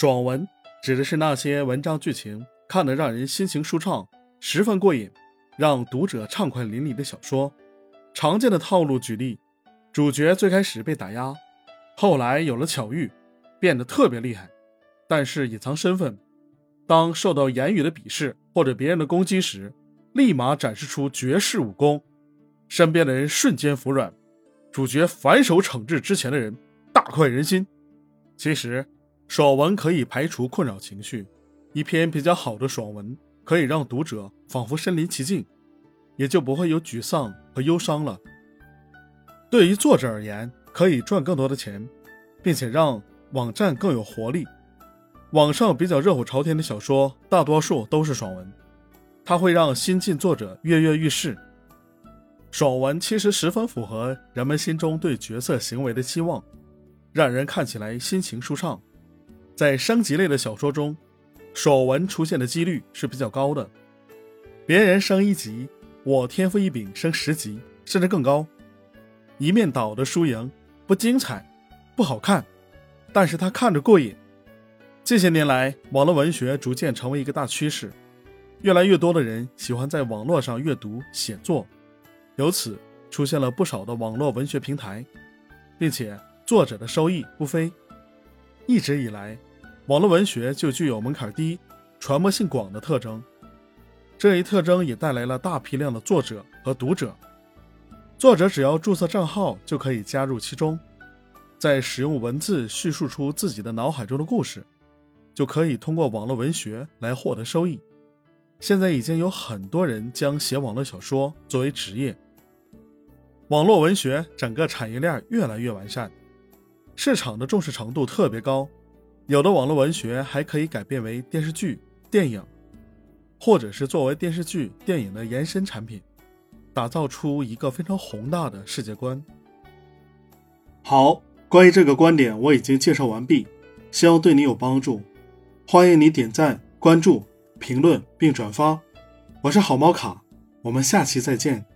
爽文指的是那些文章剧情看得让人心情舒畅、十分过瘾，让读者畅快淋漓的小说。常见的套路举例：主角最开始被打压，后来有了巧遇，变得特别厉害，但是隐藏身份。当受到言语的鄙视或者别人的攻击时，立马展示出绝世武功，身边的人瞬间服软。主角反手惩治之前的人，大快人心。其实。爽文可以排除困扰情绪，一篇比较好的爽文可以让读者仿佛身临其境，也就不会有沮丧和忧伤了。对于作者而言，可以赚更多的钱，并且让网站更有活力。网上比较热火朝天的小说，大多数都是爽文，它会让新晋作者跃跃欲试。爽文其实十分符合人们心中对角色行为的期望，让人看起来心情舒畅。在升级类的小说中，爽文出现的几率是比较高的。别人升一级，我天赋异禀升十级，甚至更高。一面倒的输赢不精彩，不好看，但是他看着过瘾。这些年来，网络文学逐渐成为一个大趋势，越来越多的人喜欢在网络上阅读写作，由此出现了不少的网络文学平台，并且作者的收益不菲。一直以来。网络文学就具有门槛低、传播性广的特征，这一特征也带来了大批量的作者和读者。作者只要注册账号就可以加入其中，在使用文字叙述出自己的脑海中的故事，就可以通过网络文学来获得收益。现在已经有很多人将写网络小说作为职业。网络文学整个产业链越来越完善，市场的重视程度特别高。有的网络文学还可以改编为电视剧、电影，或者是作为电视剧、电影的延伸产品，打造出一个非常宏大的世界观。好，关于这个观点我已经介绍完毕，希望对你有帮助。欢迎你点赞、关注、评论并转发。我是好猫卡，我们下期再见。